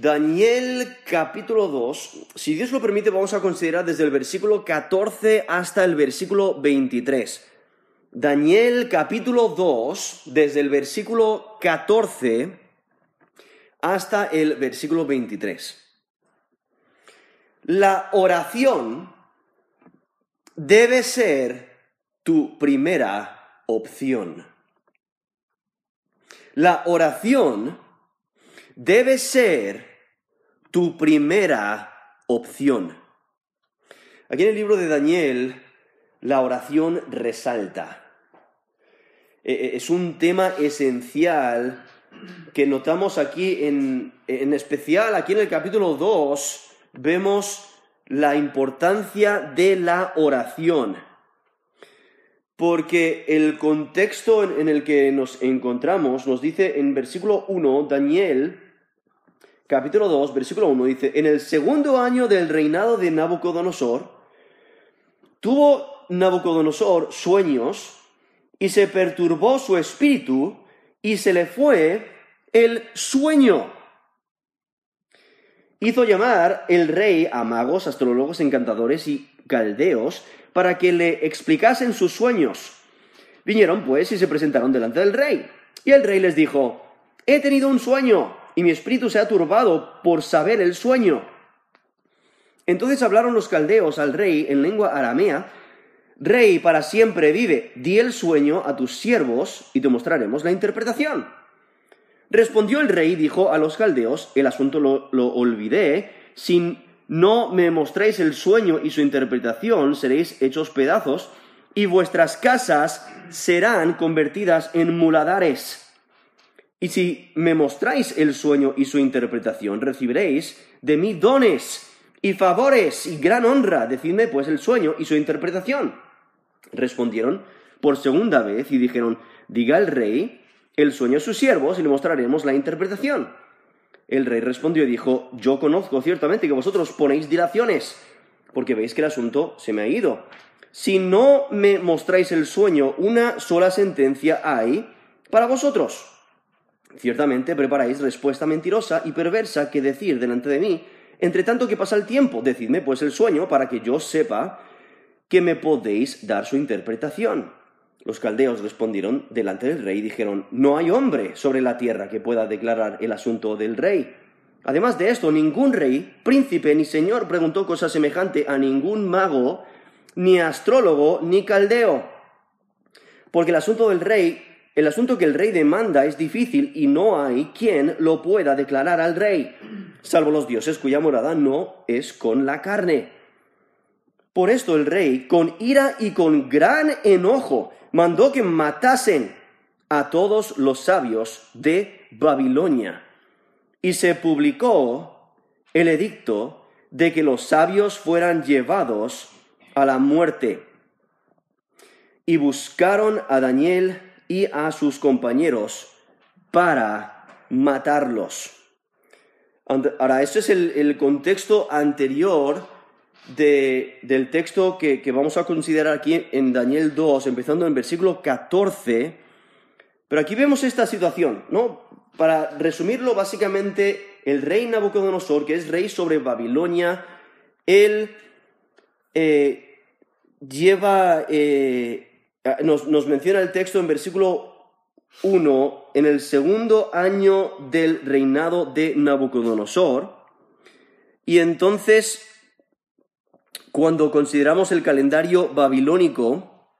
Daniel capítulo 2, si Dios lo permite, vamos a considerar desde el versículo 14 hasta el versículo 23. Daniel capítulo 2, desde el versículo 14 hasta el versículo 23. La oración debe ser tu primera opción. La oración debe ser tu primera opción. Aquí en el libro de Daniel, la oración resalta. E, e, es un tema esencial que notamos aquí, en, en especial aquí en el capítulo 2, vemos la importancia de la oración. Porque el contexto en el que nos encontramos nos dice en versículo 1, Daniel, capítulo 2, versículo 1, dice, en el segundo año del reinado de Nabucodonosor, tuvo Nabucodonosor sueños y se perturbó su espíritu y se le fue el sueño. Hizo llamar el rey a magos, astrólogos, encantadores y caldeos para que le explicasen sus sueños. Vinieron pues y se presentaron delante del rey. Y el rey les dijo, he tenido un sueño y mi espíritu se ha turbado por saber el sueño. Entonces hablaron los caldeos al rey en lengua aramea, Rey para siempre vive, di el sueño a tus siervos y te mostraremos la interpretación. Respondió el rey y dijo a los caldeos, el asunto lo, olvidé, si no me mostráis el sueño y su interpretación, seréis hechos pedazos, y vuestras casas serán convertidas en muladares. Y si me mostráis el sueño y su interpretación, recibiréis de mí dones y favores y gran honra. Decidme pues el sueño y su interpretación. Respondieron por segunda vez y dijeron, diga el rey el sueño a sus siervos y le mostraremos la interpretación. El rey respondió y dijo, yo conozco ciertamente que vosotros ponéis dilaciones, porque veis que el asunto se me ha ido. Si no me mostráis el sueño, una sola sentencia hay para vosotros. Ciertamente preparáis respuesta mentirosa y perversa que decir delante de mí, entre tanto que pasa el tiempo, decidme pues el sueño para que yo sepa que me podéis dar su interpretación. Los caldeos respondieron delante del rey y dijeron, no hay hombre sobre la tierra que pueda declarar el asunto del rey. Además de esto, ningún rey, príncipe ni señor preguntó cosa semejante a ningún mago, ni astrólogo, ni caldeo. Porque el asunto del rey, el asunto que el rey demanda es difícil y no hay quien lo pueda declarar al rey, salvo los dioses cuya morada no es con la carne. Por esto el rey, con ira y con gran enojo, mandó que matasen a todos los sabios de Babilonia. Y se publicó el edicto de que los sabios fueran llevados a la muerte. Y buscaron a Daniel y a sus compañeros para matarlos. Ahora, este es el, el contexto anterior del texto que, vamos a considerar aquí en Daniel 2, empezando en versículo 14. Pero aquí vemos esta situación, ¿no? Para resumirlo, básicamente, el rey Nabucodonosor, que es rey sobre Babilonia, él eh, lleva, eh, nos, nos menciona el texto en versículo 1, en el segundo año del reinado de Nabucodonosor, y entonces cuando consideramos el calendario babilónico,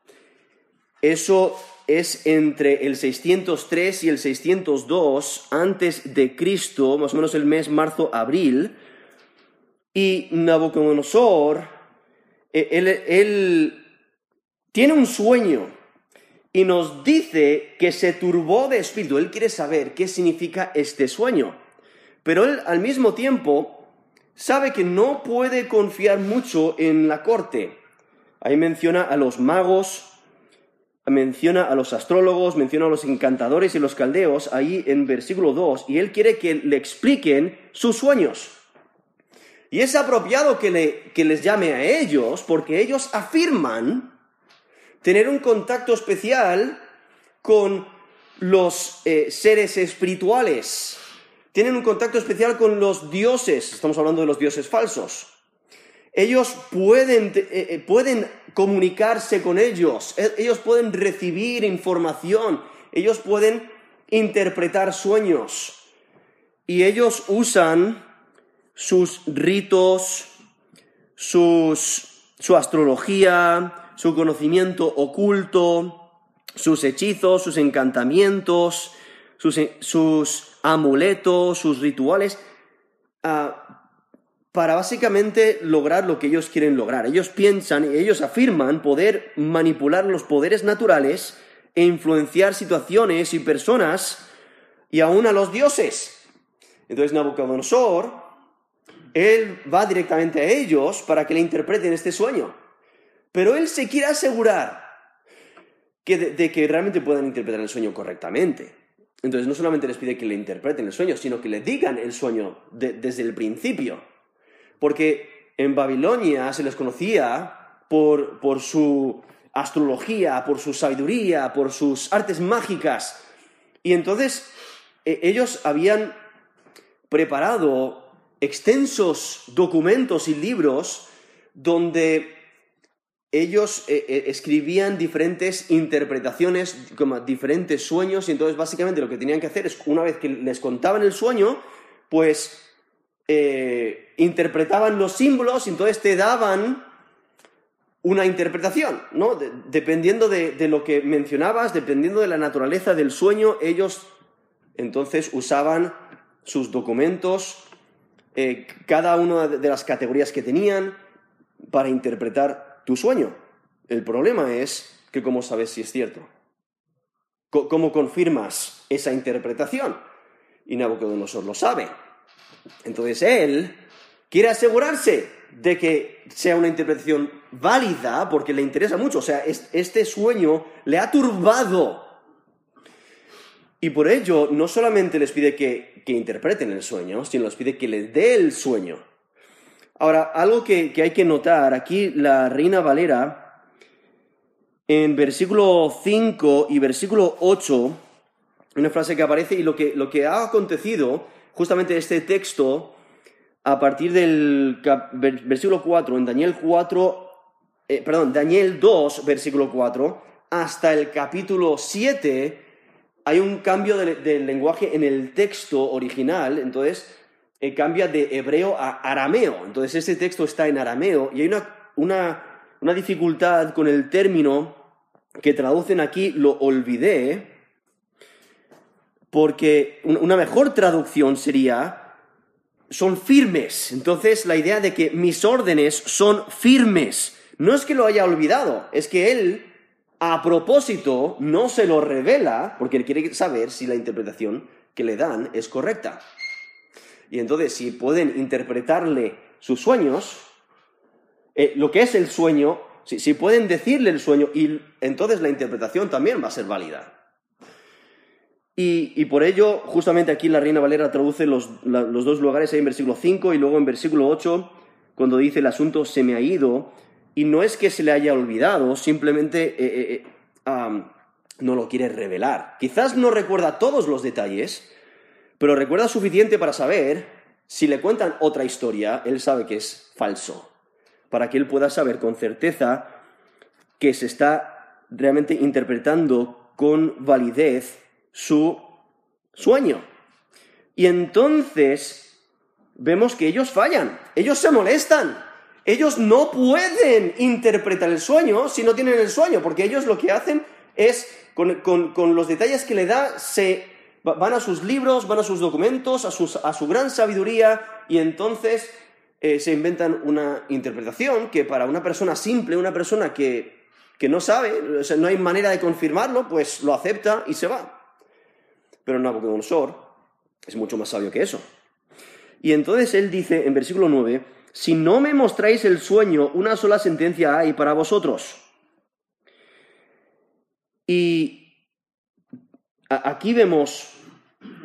eso es entre el 603 y el 602 antes de Cristo, más o menos el mes marzo-abril, y Nabucodonosor, eh, él tiene un sueño y nos dice que se turbó de espíritu. Él quiere saber qué significa este sueño. Pero él al mismo tiempo sabe que no puede confiar mucho en la corte. Ahí menciona a los magos, menciona a los astrólogos, menciona a los encantadores y los caldeos, ahí en versículo 2, y él quiere que le expliquen sus sueños. Y es apropiado que, les llame a ellos porque ellos afirman tener un contacto especial con los eh, seres espirituales tienen un contacto especial con los dioses, estamos hablando de los dioses falsos. Ellos pueden, eh, eh, pueden comunicarse con ellos, e, ellos pueden recibir información, ellos pueden interpretar sueños. Y ellos usan sus ritos, sus, su astrología, su conocimiento oculto, sus hechizos, sus encantamientos, sus, amuletos, sus rituales, ah, para básicamente lograr lo que ellos quieren lograr. Ellos piensan, ellos afirman poder manipular los poderes naturales e influenciar situaciones y personas y aún a los dioses. Entonces Nabucodonosor, él va directamente a ellos para que le interpreten este sueño. Pero él se quiere asegurar de, que realmente puedan interpretar el sueño correctamente. Entonces no solamente les pide que le interpreten el sueño, sino que le digan el sueño desde el principio. Porque en Babilonia se les conocía por, por su astrología, por su sabiduría, por sus artes mágicas. Y entonces e, ellos habían preparado extensos documentos y libros donde ellos eh, eh, escribían diferentes interpretaciones, como diferentes sueños, y entonces básicamente lo que tenían que hacer es, una vez que les contaban el sueño, pues eh, interpretaban los símbolos y entonces te daban una interpretación, ¿no? dependiendo de, de, lo que mencionabas, dependiendo de la naturaleza del sueño, ellos entonces usaban sus documentos, cada una de las categorías que tenían, para interpretar tu sueño. El problema es que cómo sabes si es cierto. ¿Cómo confirmas esa interpretación? Y Nabucodonosor lo sabe. Entonces él quiere asegurarse de que sea una interpretación válida porque le interesa mucho. O sea, este sueño le ha turbado. Y por ello no solamente les pide que, que interpreten el sueño, sino les pide que le dé el sueño. Ahora, algo que, hay que notar, aquí la Reina Valera, en versículo 5 y versículo 8, una frase que aparece y lo que, lo que ha acontecido, justamente este texto, a partir del versículo 4, en Daniel 4, eh, perdón, Daniel 2, versículo 4, hasta el capítulo 7, hay un cambio de lenguaje en el texto original, entonces eh, cambia de hebreo a arameo. Entonces ese texto está en arameo y hay una, una, dificultad con el término que traducen aquí, lo olvidé, porque una mejor traducción sería, son firmes. Entonces la idea de que mis órdenes son firmes. No es que lo haya olvidado, es que él a propósito no se lo revela porque quiere saber si la interpretación que le dan es correcta. Y entonces, si pueden interpretarle sus sueños, eh, lo que es el sueño, si, pueden decirle el sueño, y entonces la interpretación también va a ser válida. Y, por ello, justamente aquí la Reina Valera traduce los, dos lugares ahí en versículo 5 y luego en versículo 8, cuando dice el asunto se me ha ido, y no es que se le haya olvidado, simplemente eh, eh, no lo quiere revelar. Quizás no recuerda todos los detalles, pero recuerda suficiente para saber, si le cuentan otra historia, él sabe que es falso, para que él pueda saber con certeza que se está realmente interpretando con validez su sueño. Y entonces vemos que ellos fallan, ellos se molestan, ellos no pueden interpretar el sueño si no tienen el sueño, porque ellos lo que hacen es, con, los detalles que le da, se van a sus libros, van a sus documentos, a, su gran sabiduría y entonces eh, se inventan una interpretación que para una persona simple, una persona que, no sabe, no hay manera de confirmarlo, pues lo acepta y se va. Pero Nabucodonosor es mucho más sabio que eso. Y entonces él dice en versículo 9, si no me mostráis el sueño, una sola sentencia hay para vosotros. Y aquí vemos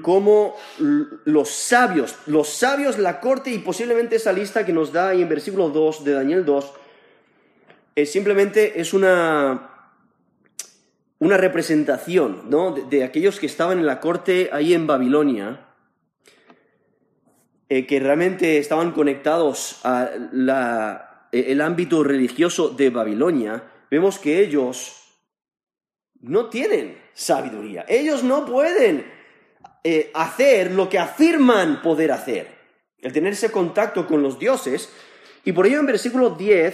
cómo los sabios, los sabios, la corte y posiblemente esa lista que nos da ahí en versículo 2 de Daniel 2, es simplemente es una, una representación ¿no? de, aquellos que estaban en la corte ahí en Babilonia, eh, que realmente estaban conectados al ámbito religioso de Babilonia, vemos que ellos no tienen sabiduría. Ellos no pueden eh, hacer lo que afirman poder hacer, el tener ese contacto con los dioses. Y por ello en versículo 10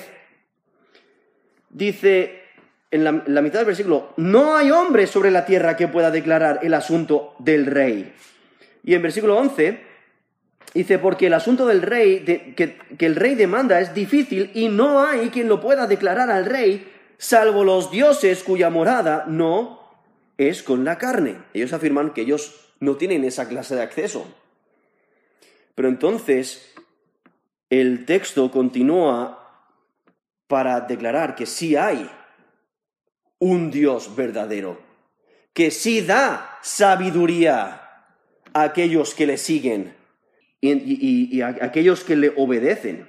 dice, en la, mitad del versículo, no hay hombre sobre la tierra que pueda declarar el asunto del rey. Y en versículo 11 dice, porque el asunto del rey, que, que el rey demanda es difícil y no hay quien lo pueda declarar al rey, salvo los dioses cuya morada no es con la carne. Ellos afirman que ellos no tienen esa clase de acceso. Pero entonces el texto continúa para declarar que sí hay un Dios verdadero, que sí da sabiduría a aquellos que le siguen y, a aquellos que le obedecen.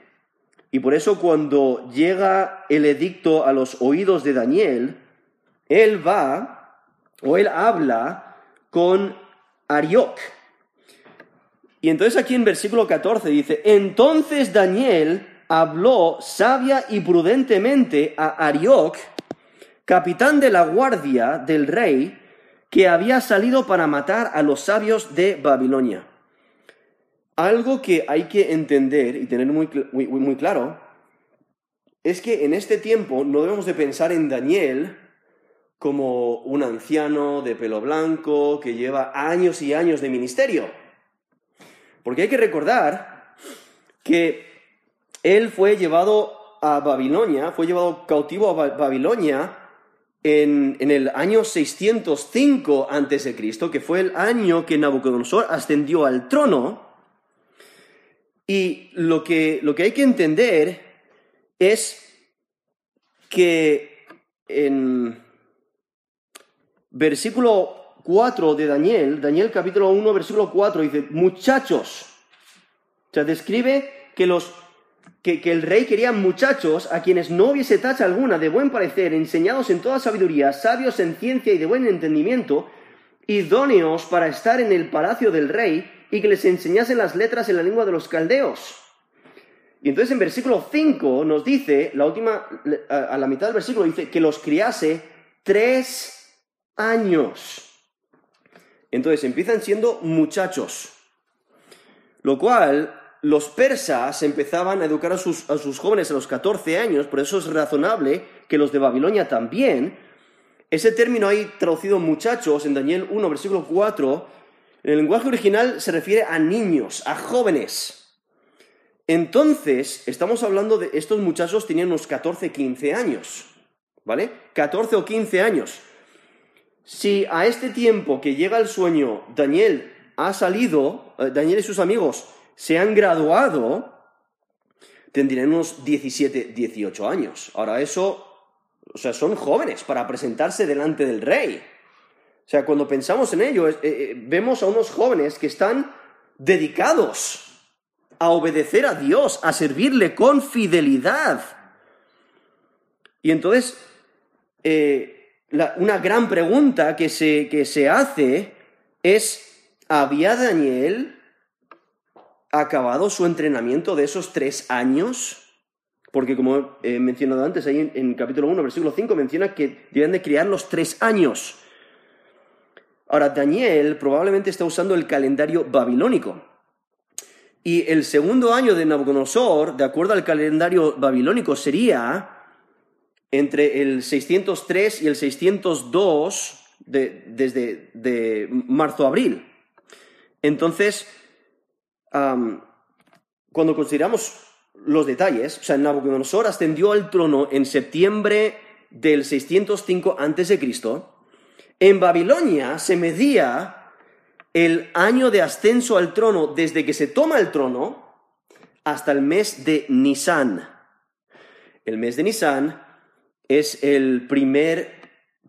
Y por eso cuando llega el edicto a los oídos de Daniel, él va o él habla con Arioc. Y entonces aquí en versículo 14 dice, entonces Daniel habló sabia y prudentemente a Arioc, capitán de la guardia del rey, que había salido para matar a los sabios de Babilonia. Algo que hay que entender y tener muy, muy, claro es que en este tiempo no debemos de pensar en Daniel como un anciano de pelo blanco que lleva años y años de ministerio. Porque hay que recordar que él fue llevado a Babilonia, fue llevado cautivo a Babilonia en, en, el año 605 a.C., que fue el año que Nabucodonosor ascendió al trono, y lo que, lo que hay que entender es que en versículo 4 de Daniel, Daniel capítulo 1, versículo 4, dice, muchachos, o sea, describe que, los, que, el rey quería muchachos a quienes no hubiese tacha alguna, de buen parecer, enseñados en toda sabiduría, sabios en ciencia y de buen entendimiento, idóneos para estar en el palacio del rey, y que les enseñasen las letras en la lengua de los caldeos. Y entonces en versículo 5 nos dice, la última, a la mitad del versículo dice, que los criase tres años. Entonces empiezan siendo muchachos, lo cual los persas empezaban a educar a sus, a sus jóvenes a los 14 años, por eso es razonable que los de Babilonia también. Ese término ahí traducido muchachos en Daniel 1, versículo 4, en el lenguaje original se refiere a niños, a jóvenes. Entonces, estamos hablando de estos muchachos tenían unos 14, 15 años, ¿vale? 14 o 15 años. Si a este tiempo que llega el sueño Daniel ha salido, eh, Daniel y sus amigos se han graduado, tendrían unos 17, 18 años. Ahora eso, o sea, son jóvenes para presentarse delante del rey. O sea, cuando pensamos en ello, eh, eh, vemos a unos jóvenes que están dedicados a obedecer a Dios, a servirle con fidelidad. Y entonces, eh, una gran pregunta que se, que se hace es, ¿había Daniel acabado su entrenamiento de esos tres años? Porque como he mencionado antes, ahí en, en capítulo 1, versículo 5, menciona que deben de criar los tres años. Ahora, Daniel probablemente está usando el calendario babilónico. Y el segundo año de Nabucodonosor, de acuerdo al calendario babilónico, sería entre el 603 y el 602 desde de marzo a abril. Entonces, cuando consideramos los detalles, o sea, Nabucodonosor ascendió al trono en septiembre del 605 a.C., en Babilonia se medía el año de ascenso al trono desde que se toma el trono hasta el mes de Nisan. El mes de Nisan es el primer,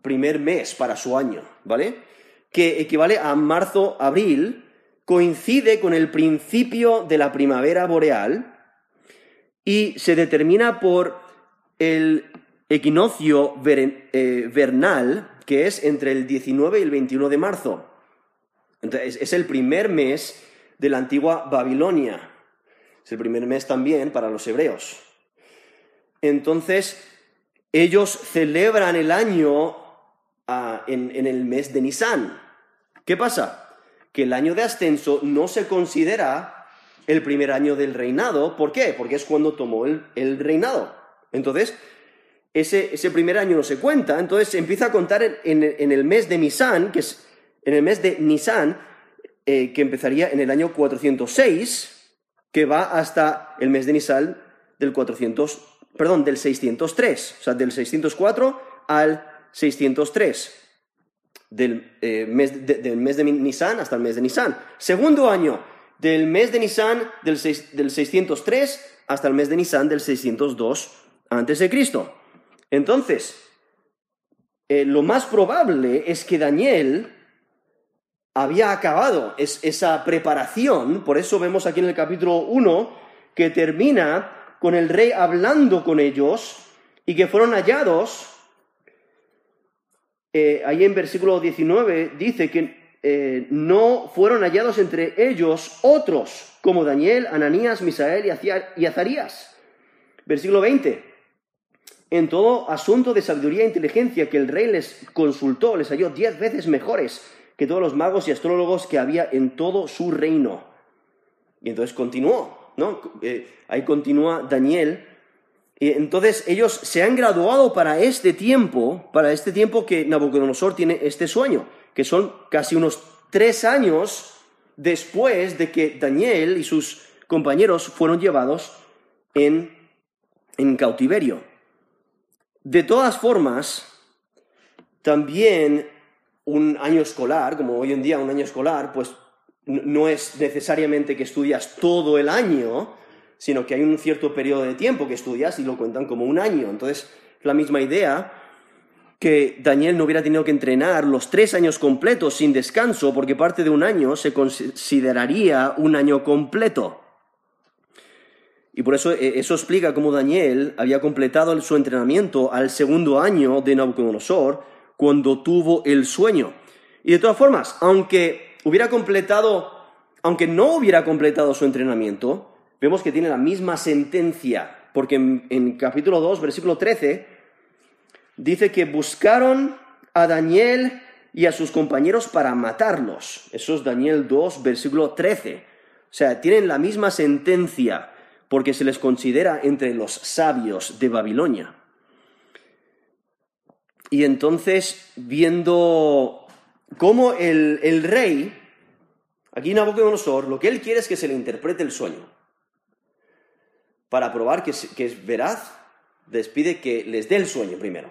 primer mes para su año, ¿vale? Que equivale a marzo-abril, coincide con el principio de la primavera boreal y se determina por el equinoccio eh, vernal que es entre el 19 y el 21 de marzo. Entonces, es el primer mes de la antigua Babilonia. Es el primer mes también para los hebreos. Entonces, ellos celebran el año ah, en, el mes de Nisan. ¿Qué pasa? Que el año de ascenso no se considera el primer año del reinado. ¿Por qué? Porque es cuando tomó el, reinado. Entonces, ese, primer año no se cuenta. Entonces se empieza a contar en el mes de Nisan, que es en el mes de Nisan, eh, que empezaría en el año 406, que va hasta el mes de Nisan del 400 perdón, del 603, o sea, del 604 al 603, del, eh, mes, de, del mes de hasta el mes de Nisan. Segundo año, del mes de Nisan del, del 603 hasta el mes de Nisan del 602 antes de Cristo. Entonces, eh, lo más probable es que Daniel había acabado esa preparación, por eso vemos aquí en el capítulo 1 que termina con el rey hablando con ellos y que fueron hallados. Eh, ahí en versículo 19 dice que eh, no fueron hallados entre ellos otros como Daniel, Ananías, Misael y Azarías. Versículo 20. En todo asunto de sabiduría e inteligencia que el rey les consultó, les halló diez veces mejores que todos los magos y astrólogos que había en todo su reino. Y entonces continuó. ¿No? Eh, ahí continúa Daniel. Y entonces ellos se han graduado para este tiempo, para este tiempo que Nabucodonosor tiene este sueño, que son casi unos tres años después de que Daniel y sus compañeros fueron llevados en, en cautiverio. De todas formas, también un año escolar, como hoy en día un año escolar, pues no es necesariamente que estudias todo el año, sino que hay un cierto periodo de tiempo que estudias y lo cuentan como un año. Entonces, la misma idea que Daniel no hubiera tenido que entrenar los tres años completos sin descanso, porque parte de un año se consideraría un año completo. Y por eso eh, eso explica cómo Daniel había completado su entrenamiento al segundo año de Nabucodonosor cuando tuvo el sueño. Y de todas formas, aunque hubiera completado, aunque no hubiera completado su entrenamiento, vemos que tiene la misma sentencia, porque en, capítulo 2, versículo 13, dice que buscaron a Daniel y a sus compañeros para matarlos. Eso es Daniel 2, versículo 13. O sea, tienen la misma sentencia porque se les considera entre los sabios de Babilonia. Y entonces, viendo cómo el, rey, aquí Nabucodonosor, lo que él quiere es que se le interprete el sueño. Para probar que es, que es veraz, les pide que les dé el sueño primero.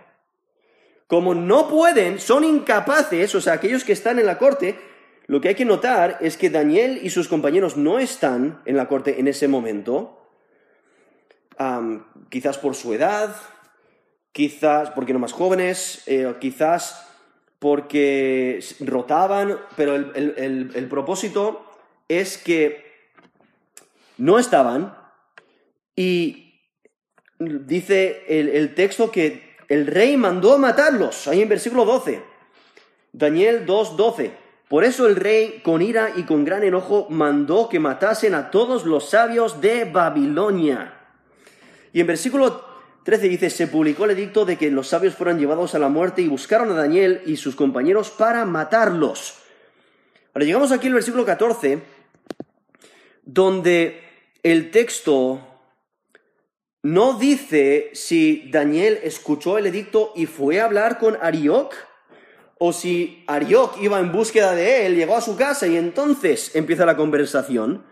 Como no pueden, son incapaces, o sea, aquellos que están en la corte, lo que hay que notar es que Daniel y sus compañeros no están en la corte en ese momento, quizás por su edad, quizás porque no más jóvenes, eh, quizás porque rotaban, pero el, propósito es que no estaban y dice el, texto que el rey mandó matarlos, ahí en versículo 12, Daniel 2.12. Por eso el rey, con ira y con gran enojo, mandó que matasen a todos los sabios de Babilonia. Y en versículo 13 dice, se publicó el edicto de que los sabios fueran llevados a la muerte y buscaron a Daniel y sus compañeros para matarlos. Ahora llegamos aquí al versículo 14, donde el texto no dice si Daniel escuchó el edicto y fue a hablar con Arioc, o si Arioc iba en búsqueda de él, llegó a su casa y entonces empieza la conversación.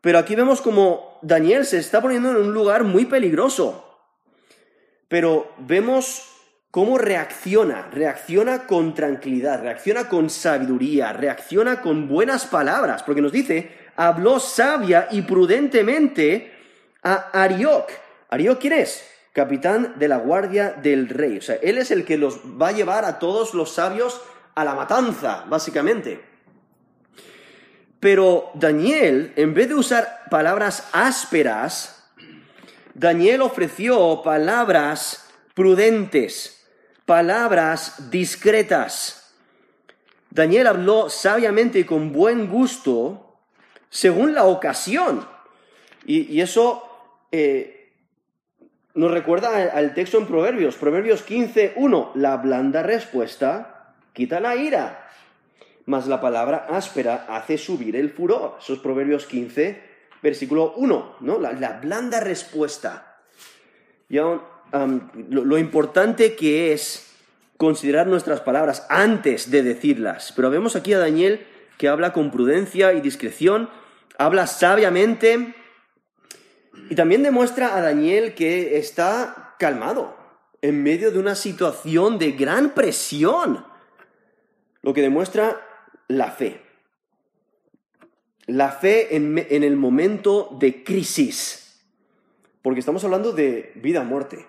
Pero aquí vemos como Daniel se está poniendo en un lugar muy peligroso pero vemos cómo reacciona, reacciona con tranquilidad, reacciona con sabiduría, reacciona con buenas palabras, porque nos dice, habló sabia y prudentemente a Arioc. ¿Arioc quién es? Capitán de la guardia del rey. O sea, él es el que los va a llevar a todos los sabios a la matanza, básicamente. Pero Daniel, en vez de usar palabras ásperas, Daniel ofreció palabras prudentes, palabras discretas. Daniel habló sabiamente y con buen gusto según la ocasión. Y, eso eh, nos recuerda al texto en Proverbios, Proverbios 15, 1, la blanda respuesta quita la ira, mas la palabra áspera hace subir el furor. Eso es Proverbios 15, versículo 1, ¿no? La, blanda respuesta. Lo importante que es considerar nuestras palabras antes de decirlas. Pero vemos aquí a Daniel que habla con prudencia y discreción, habla sabiamente y también demuestra a Daniel que está calmado en medio de una situación de gran presión, lo que demuestra la fe. La fe en, el momento de crisis, porque estamos hablando de vida muerte.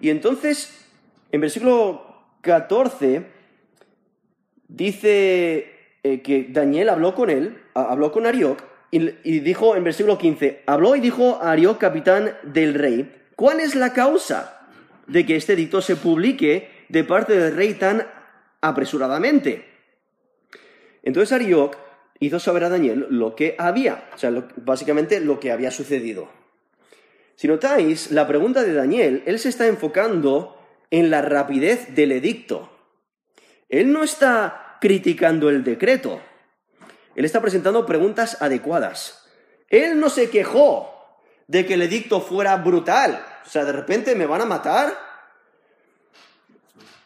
Y entonces en versículo 14 dice eh, que Daniel habló con él, habló con Arioc, y, dijo en versículo 15, habló y dijo a Arioc, capitán del rey, ¿cuál es la causa de que este edicto se publique de parte del rey tan apresuradamente? Entonces Arioc hizo saber a Daniel lo que había, o sea, básicamente lo que había sucedido. Si notáis, la pregunta de Daniel, él se está enfocando en la rapidez del edicto. Él no está criticando el decreto, él está presentando preguntas adecuadas. Él no se quejó de que el edicto fuera brutal, o sea, de repente me van a matar.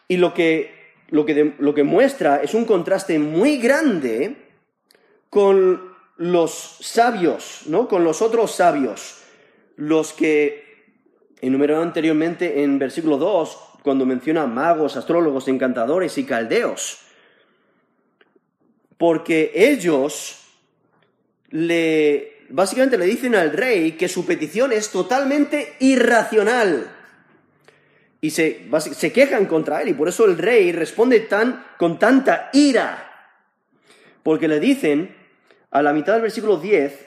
Y lo que, lo que, lo que muestra es un contraste muy grande con los sabios, ¿no? Con los otros sabios, los que enumeró anteriormente en versículo 2, cuando menciona magos, astrólogos, encantadores y caldeos. Porque ellos le, básicamente le dicen al rey que su petición es totalmente irracional. Y se, se quejan contra él y por eso el rey responde tan, con tanta ira. Porque le dicen, a la mitad del versículo 10,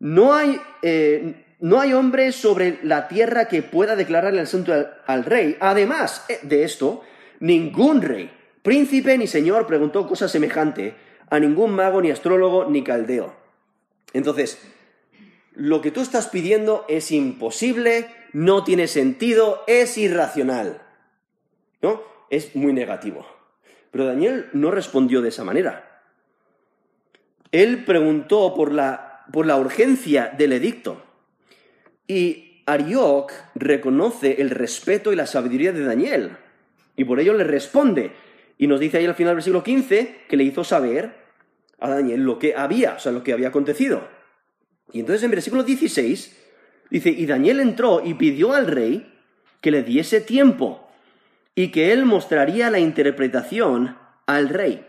no hay, eh, no hay hombre sobre la tierra que pueda declararle el asunto al, rey. Además eh, de esto, ningún rey, príncipe ni señor preguntó cosa semejante a ningún mago, ni astrólogo, ni caldeo. Entonces, lo que tú estás pidiendo es imposible, no tiene sentido, es irracional. ¿No? Es muy negativo. Pero Daniel no respondió de esa manera. Él preguntó por la, por la urgencia del edicto. Y Arioc reconoce el respeto y la sabiduría de Daniel. Y por ello le responde. Y nos dice ahí al final del versículo 15 que le hizo saber a Daniel lo que había, o sea, lo que había acontecido. Y entonces en versículo 16 dice, y Daniel entró y pidió al rey que le diese tiempo y que él mostraría la interpretación al rey.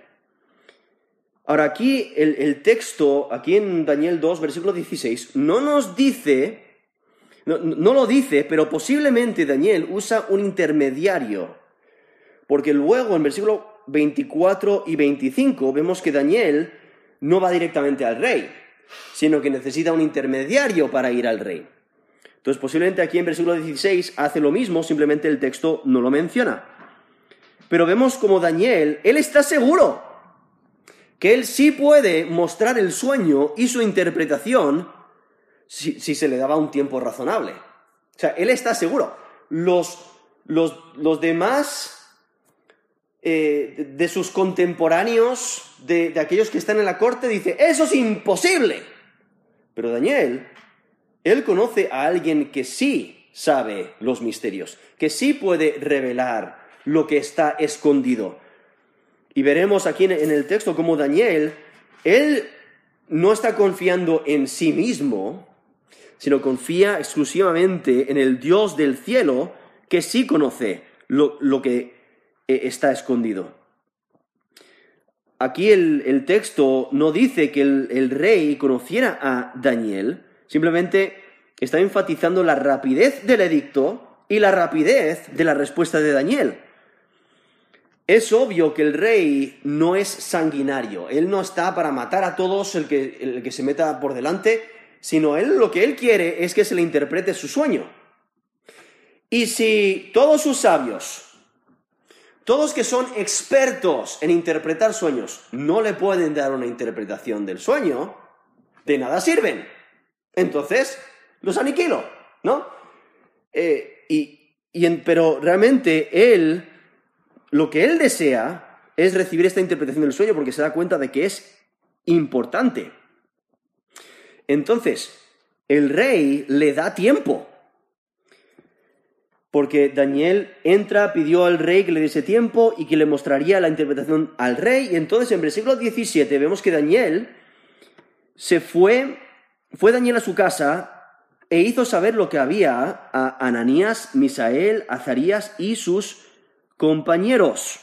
Ahora aquí el, texto, aquí en Daniel 2, versículo 16, no nos dice no, lo dice, pero posiblemente Daniel usa un intermediario, porque luego en versículo 24 y 25 vemos que Daniel no va directamente al rey, sino que necesita un intermediario para ir al rey. Entonces posiblemente aquí en versículo 16 hace lo mismo, simplemente el texto no lo menciona. Pero vemos como Daniel, él está seguro que él sí puede mostrar el sueño y su interpretación si, se le daba un tiempo razonable. O sea, él está seguro. Los, los, demás eh, de, sus contemporáneos, de, de aquellos que están en la corte, dice, eso es imposible. Pero Daniel, él conoce a alguien que sí sabe los misterios, que sí puede revelar lo que está escondido. Y veremos aquí en el texto como Daniel, él no está confiando en sí mismo, sino confía exclusivamente en el Dios del cielo que sí conoce lo, que eh, está escondido. Aquí el, texto no dice que el, el rey conociera a Daniel, simplemente está enfatizando la rapidez del edicto y la rapidez de la respuesta de Daniel. Es obvio que el rey no es sanguinario, él no está para matar a todos el que, el que se meta por delante, sino él lo que él quiere es que se le interprete su sueño. Y si todos sus sabios todos que son expertos en interpretar sueños no le pueden dar una interpretación del sueño, de nada sirven. Entonces, los aniquilo, ¿no? Eh, y, pero realmente él, lo que él desea es recibir esta interpretación del sueño porque se da cuenta de que es importante. Entonces, el rey le da tiempo. Porque Daniel entra, pidió al rey que le diese tiempo y que le mostraría la interpretación al rey. Y entonces en versículo 17 vemos que Daniel se fue, fue Daniel a su casa e hizo saber lo que había a Ananías, Misael, Azarías y sus compañeros.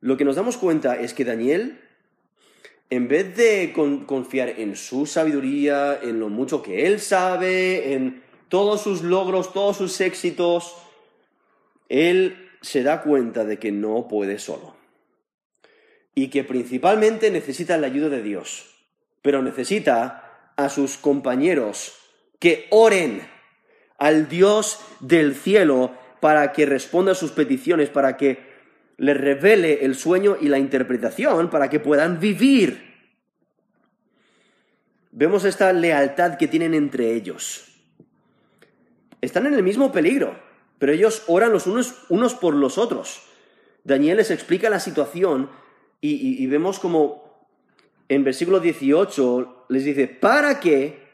Lo que nos damos cuenta es que Daniel en vez de confiar en su sabiduría, en lo mucho que él sabe, en todos sus logros, todos sus éxitos, él se da cuenta de que no puede solo. Y que principalmente necesita la ayuda de Dios, pero necesita a sus compañeros que oren al Dios del cielo para que responda a sus peticiones, para que les revele el sueño y la interpretación para que puedan vivir. Vemos esta lealtad que tienen entre ellos. Están en el mismo peligro, pero ellos oran los unos, unos por los otros. Daniel les explica la situación y, vemos como en versículo 18 les dice, para que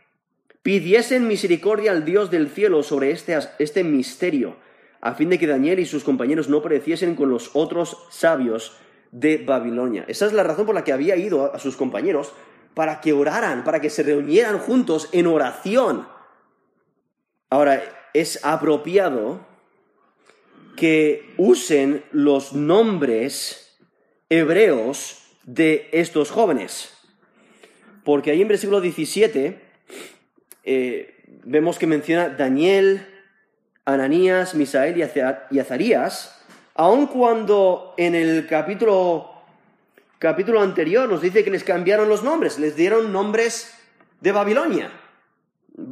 pidiesen misericordia al Dios del cielo sobre este, este misterio a fin de que Daniel y sus compañeros no pereciesen con los otros sabios de Babilonia. Esa es la razón por la que había ido a sus compañeros, para que oraran, para que se reunieran juntos en oración. Ahora, es apropiado que usen los nombres hebreos de estos jóvenes. Porque ahí en versículo 17 eh, vemos que menciona Daniel, Ananías, Misael y Azarías, aun cuando en el capítulo, capítulo anterior nos dice que les cambiaron los nombres, les dieron nombres de Babilonia,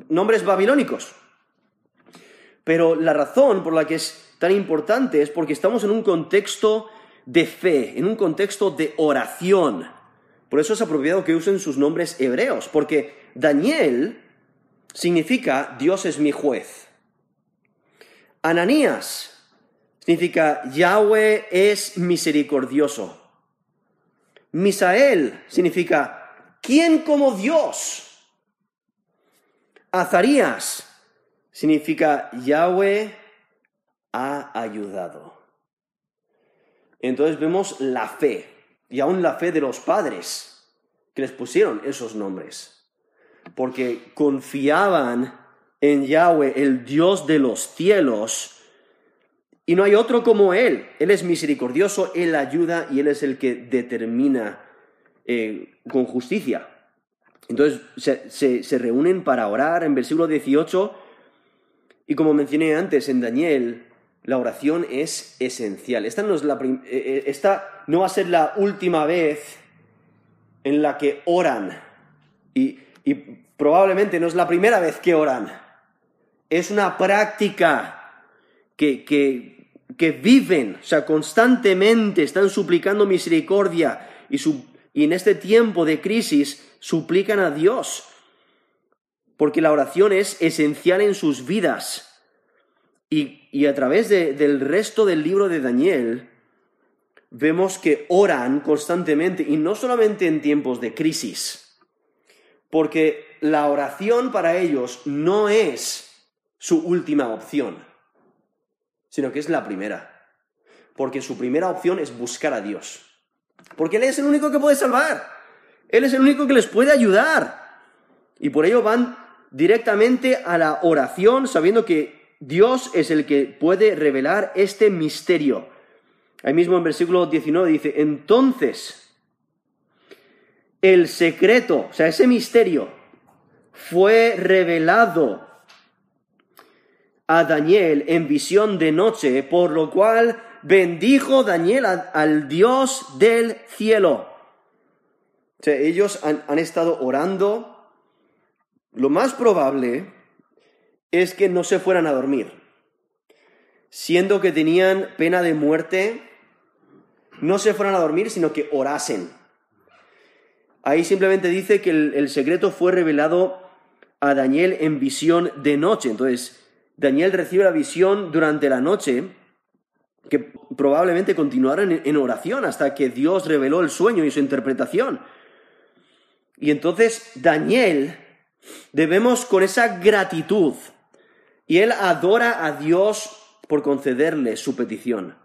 nombres babilónicos. Pero la razón por la que es tan importante es porque estamos en un contexto de fe, en un contexto de oración. Por eso es apropiado que usen sus nombres hebreos, porque Daniel significa Dios es mi juez. Ananías significa Yahweh es misericordioso. Misael significa ¿quién como Dios? Azarías significa Yahweh ha ayudado. Entonces vemos la fe, y aún la fe de los padres que les pusieron esos nombres, porque confiaban en Yahweh, el Dios de los cielos, y no hay otro como Él. Él es misericordioso, Él ayuda y Él es el que determina eh, con justicia. Entonces se, se, reúnen para orar en versículo 18 y como mencioné antes en Daniel, la oración es esencial. Esta no, es la eh, eh, esta no va a ser la última vez en la que oran y, y probablemente no es la primera vez que oran es una práctica que, que, viven, o sea, constantemente están suplicando misericordia y, y, en este tiempo de crisis suplican a Dios, porque la oración es esencial en sus vidas. Y, a través del resto del libro de Daniel, vemos que oran constantemente, y no solamente en tiempos de crisis, porque la oración para ellos no es su última opción, sino que es la primera. Porque su primera opción es buscar a Dios. Porque Él es el único que puede salvar. Él es el único que les puede ayudar. Y por ello van directamente a la oración sabiendo que Dios es el que puede revelar este misterio. Ahí mismo en versículo 19 dice, entonces el secreto, o sea, ese misterio fue revelado a Daniel en visión de noche, por lo cual bendijo Daniel al Dios del cielo. O ellos han, han estado orando. Lo más probable es que no se fueran a dormir, siendo que tenían pena de muerte, no se fueran a dormir, sino que orasen. Ahí simplemente dice que el, el secreto fue revelado a Daniel en visión de noche. Entonces, Daniel recibe la visión durante la noche, que probablemente continuaron en, oración hasta que Dios reveló el sueño y su interpretación. Y entonces Daniel, debemos con esa gratitud, y él adora a Dios por concederle su petición.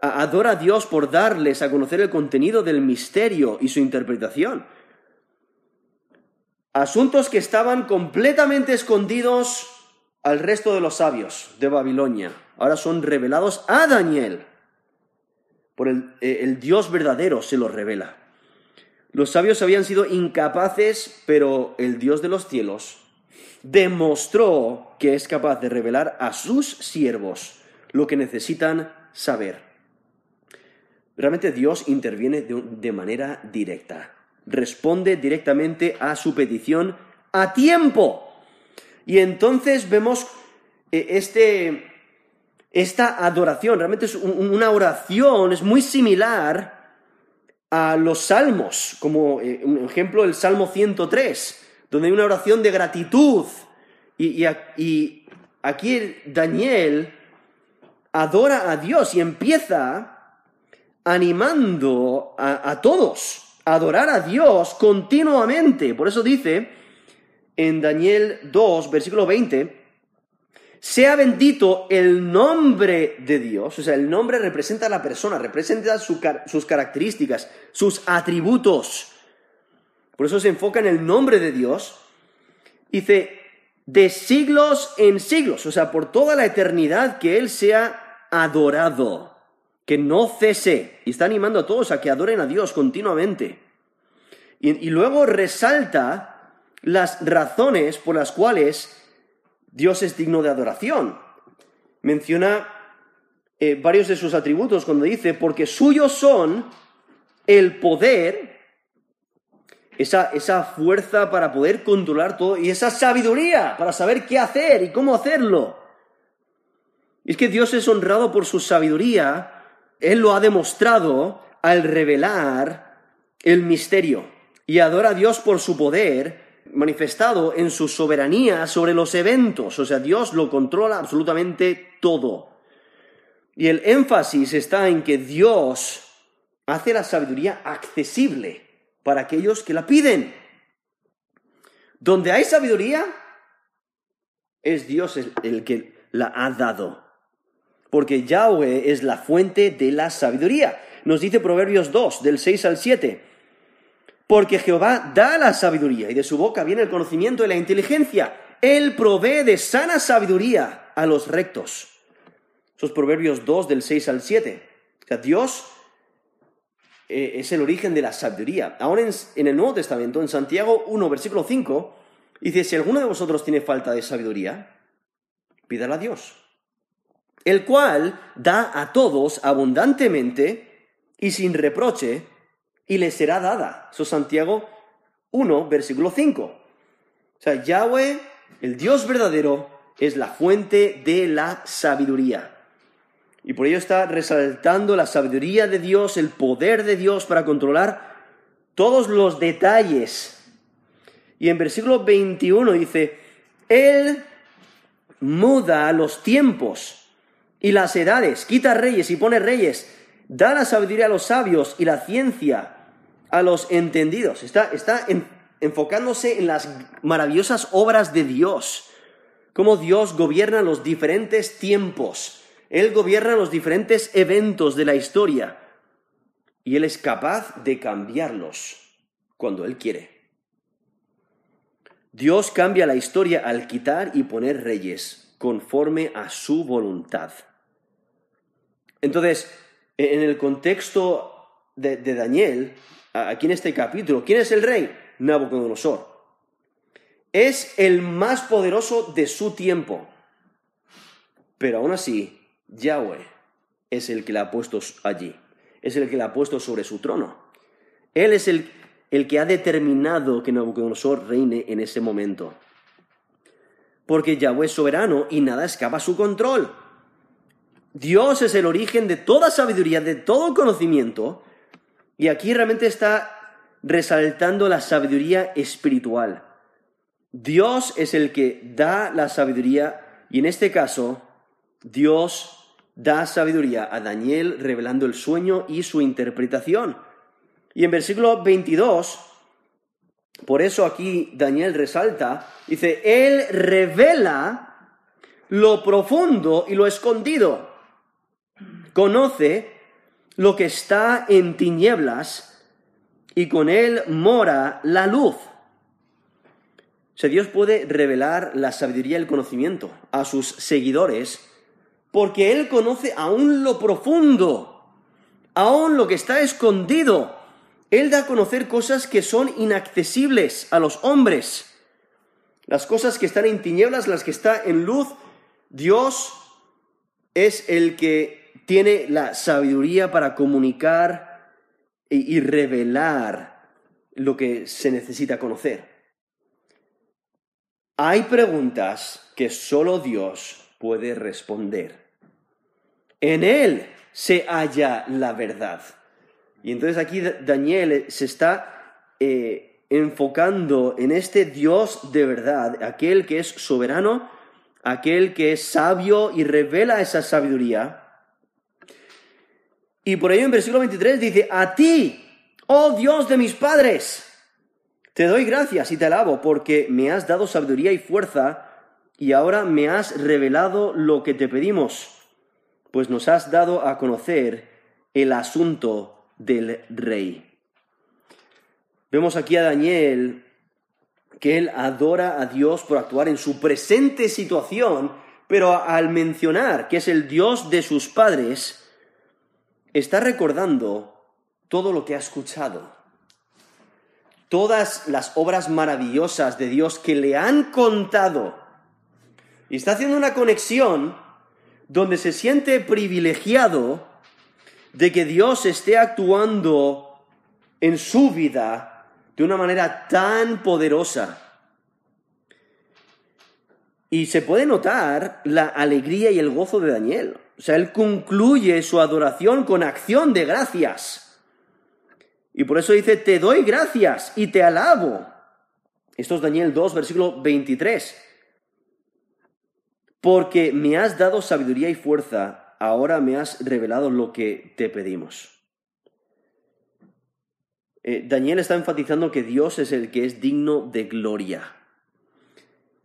Adora a Dios por darles a conocer el contenido del misterio y su interpretación. Asuntos que estaban completamente escondidos al resto de los sabios de Babilonia. Ahora son revelados a Daniel. Por el, eh, el Dios verdadero se los revela. Los sabios habían sido incapaces, pero el Dios de los cielos demostró que es capaz de revelar a sus siervos lo que necesitan saber. Realmente Dios interviene de, manera directa, responde directamente a su petición a tiempo. Y entonces vemos eh, este, esta adoración, realmente es una oración, es muy similar a los salmos, como eh, un ejemplo el Salmo 103, donde hay una oración de gratitud. Y, aquí Daniel adora a Dios y empieza animando a, a todos a adorar a Dios continuamente. Por eso dice en Daniel 2, versículo 20, sea bendito el nombre de Dios, o sea, el nombre representa a la persona, representa sus características, sus atributos. Por eso se enfoca en el nombre de Dios. Dice, de siglos en siglos, o sea, por toda la eternidad que Él sea adorado, que no cese. Y está animando a todos a que adoren a Dios continuamente. y luego resalta las razones por las cuales Dios es digno de adoración. Menciona eh, varios de sus atributos cuando dice, porque suyos son el poder, esa, esa fuerza para poder controlar todo y esa sabiduría para saber qué hacer y cómo hacerlo. Es que Dios es honrado por su sabiduría, Él lo ha demostrado al revelar el misterio y adora a Dios por su poder manifestado en su soberanía sobre los eventos, o sea, Dios lo controla absolutamente todo. Y el énfasis está en que Dios hace la sabiduría accesible para aquellos que la piden. Donde hay sabiduría, es Dios el que la ha dado. Porque Yahweh es la fuente de la sabiduría. Nos dice Proverbios 2, del 6 al 7. Porque Jehová da la sabiduría y de su boca viene el conocimiento y la inteligencia. Él provee de sana sabiduría a los rectos. Esos proverbios 2 del 6 al 7. O Dios eh, es el origen de la sabiduría. Ahora en, el Nuevo Testamento, en Santiago 1, versículo 5, dice, si alguno de vosotros tiene falta de sabiduría, pídala a Dios, el cual da a todos abundantemente y sin reproche, y le será dada. Eso es Santiago 1, versículo 5. O sea, Yahweh, el Dios verdadero, es la fuente de la sabiduría. Y por ello está resaltando la sabiduría de Dios, el poder de Dios para controlar todos los detalles. Y en versículo 21 dice, Él muda los tiempos y las edades, quita reyes y pone reyes, da la sabiduría a los sabios y la ciencia a los entendidos. Está, está enfocándose en las maravillosas obras de Dios, cómo Dios gobierna los diferentes tiempos. Él gobierna los diferentes eventos de la historia y Él es capaz de cambiarlos cuando Él quiere. Dios cambia la historia al quitar y poner reyes conforme a su voluntad. Entonces, en el contexto de, Daniel, aquí en este capítulo, ¿quién es el rey? Nabucodonosor. Es el más poderoso de su tiempo. Pero aún así, Yahweh es el que la ha puesto allí. Es el que la ha puesto sobre su trono. Él es el, el que ha determinado que Nabucodonosor reine en ese momento. Porque Yahweh es soberano y nada escapa a su control. Dios es el origen de toda sabiduría, de todo conocimiento, y aquí realmente está resaltando la sabiduría espiritual. Dios es el que da la sabiduría, y en este caso, Dios da sabiduría a Daniel revelando el sueño y su interpretación. Y en versículo 22, por eso aquí Daniel resalta, dice, Él revela lo profundo y lo escondido. Conoce lo que está en tinieblas y con Él mora la luz. O sea, Dios puede revelar la sabiduría y el conocimiento a sus seguidores porque Él conoce aún lo profundo, aún lo que está escondido. Él da a conocer cosas que son inaccesibles a los hombres. Las cosas que están en tinieblas, las que están en luz, Dios es el que tiene la sabiduría para comunicar y revelar lo que se necesita conocer. Hay preguntas que solo Dios puede responder. En Él se halla la verdad. Y entonces aquí Daniel se está eh, enfocando en este Dios de verdad, aquel que es soberano, aquel que es sabio y revela esa sabiduría. Y por ello en versículo 23 dice, a ti, oh Dios de mis padres, te doy gracias y te alabo porque me has dado sabiduría y fuerza y ahora me has revelado lo que te pedimos, pues nos has dado a conocer el asunto del rey. Vemos aquí a Daniel que él adora a Dios por actuar en su presente situación, pero al mencionar que es el Dios de sus padres, está recordando todo lo que ha escuchado, todas las obras maravillosas de Dios que le han contado. Y está haciendo una conexión donde se siente privilegiado de que Dios esté actuando en su vida de una manera tan poderosa. Y se puede notar la alegría y el gozo de Daniel. O sea, él concluye su adoración con acción de gracias. Y por eso dice, te doy gracias y te alabo. Esto es Daniel 2, versículo 23. Porque me has dado sabiduría y fuerza ahora me has revelado lo que te pedimos. Eh, Daniel está enfatizando que Dios es el que es digno de gloria.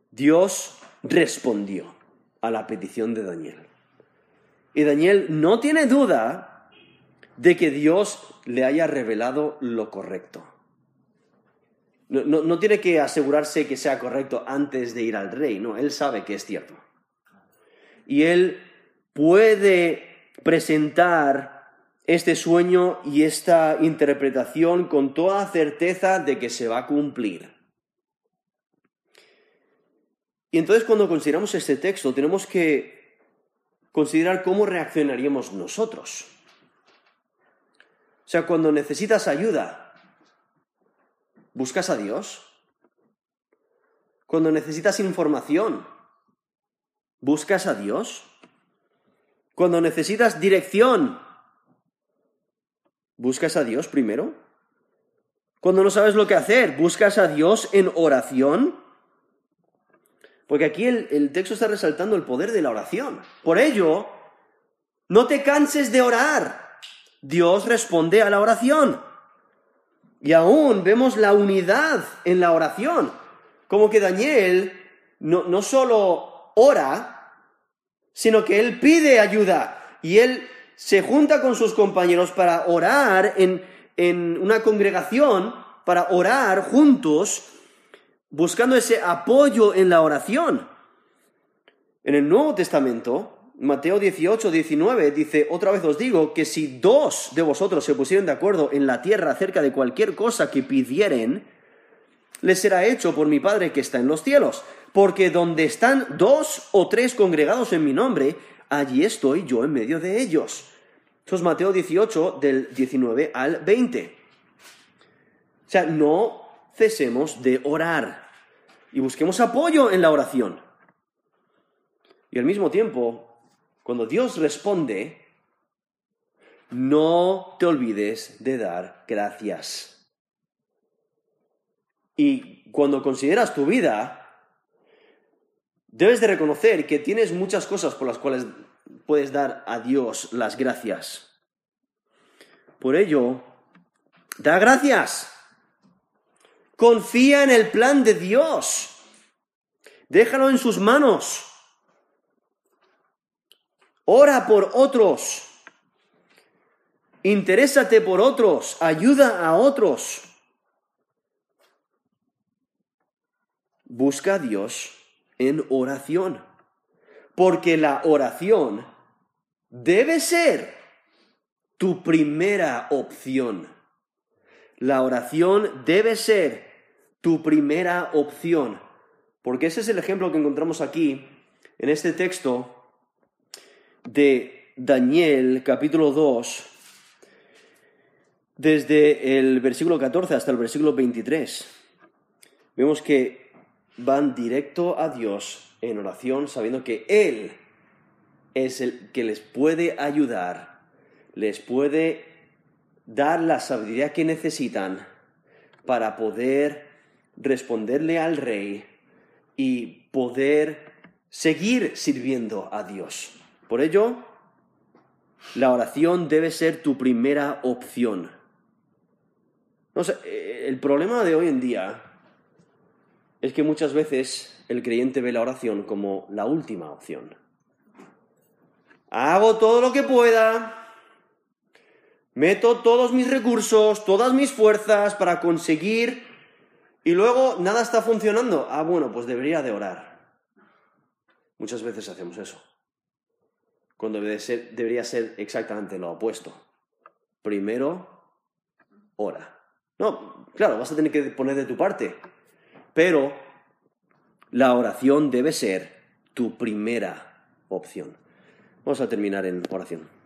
Dios respondió a la petición de Daniel. Y Daniel no tiene duda de que Dios le haya revelado lo correcto. No, no, tiene que asegurarse que sea correcto antes de ir al rey, no, él sabe que es cierto. Y él puede presentar este sueño y esta interpretación con toda certeza de que se va a cumplir. Y entonces cuando consideramos este texto tenemos que considerar cómo reaccionaríamos nosotros. O sea, cuando necesitas ayuda, ¿buscas a Dios? Cuando necesitas información, ¿buscas a Dios? Cuando necesitas dirección, ¿buscas a Dios primero? Cuando no sabes lo que hacer, ¿buscas a Dios en oración? Porque aquí el, el, texto está resaltando el poder de la oración. Por ello, no te canses de orar. Dios responde a la oración. Y aún vemos la unidad en la oración. Como que Daniel no, no solo ora, sino que él pide ayuda y él se junta con sus compañeros para orar en, en una congregación, para orar juntos, buscando ese apoyo en la oración. En el Nuevo Testamento, Mateo 18, 19 dice, otra vez os digo que si dos de vosotros se pusieran de acuerdo en la tierra acerca de cualquier cosa que pidieren, les será hecho por mi Padre que está en los cielos porque donde están dos o tres congregados en mi nombre, allí estoy yo en medio de ellos. Eso es Mateo 18, del 19 al 20. O sea, no cesemos de orar y busquemos apoyo en la oración. Y al mismo tiempo, Cuando Dios responde, no te olvides de dar gracias. Y cuando consideras tu vida, debes de reconocer que tienes muchas cosas por las cuales puedes dar a Dios las gracias. Por ello, da gracias. Confía en el plan de Dios. Déjalo en sus manos. Ora por otros. Interésate por otros. Ayuda a otros. Busca a Dios en oración. Porque la oración debe ser tu primera opción. La oración debe ser tu primera opción. Porque ese es el ejemplo que encontramos aquí en este texto de Daniel capítulo 2, desde el versículo 14 hasta el versículo 23. Vemos que van directo a Dios en oración sabiendo que Él es el que les puede ayudar, les puede dar la sabiduría que necesitan para poder responderle al rey y poder seguir sirviendo a Dios. Por ello, la oración debe ser tu primera opción. Eh, el problema de hoy en día es que muchas veces el creyente ve la oración como la última opción. Hago todo lo que pueda, meto todos mis recursos, todas mis fuerzas para conseguir y luego nada está funcionando. Ah, bueno, pues debería de orar. Muchas veces hacemos eso cuando debería ser exactamente lo opuesto. Primero, ora. No, claro, vas a tener que poner de tu parte, pero la oración debe ser tu primera opción. Vamos a terminar en oración.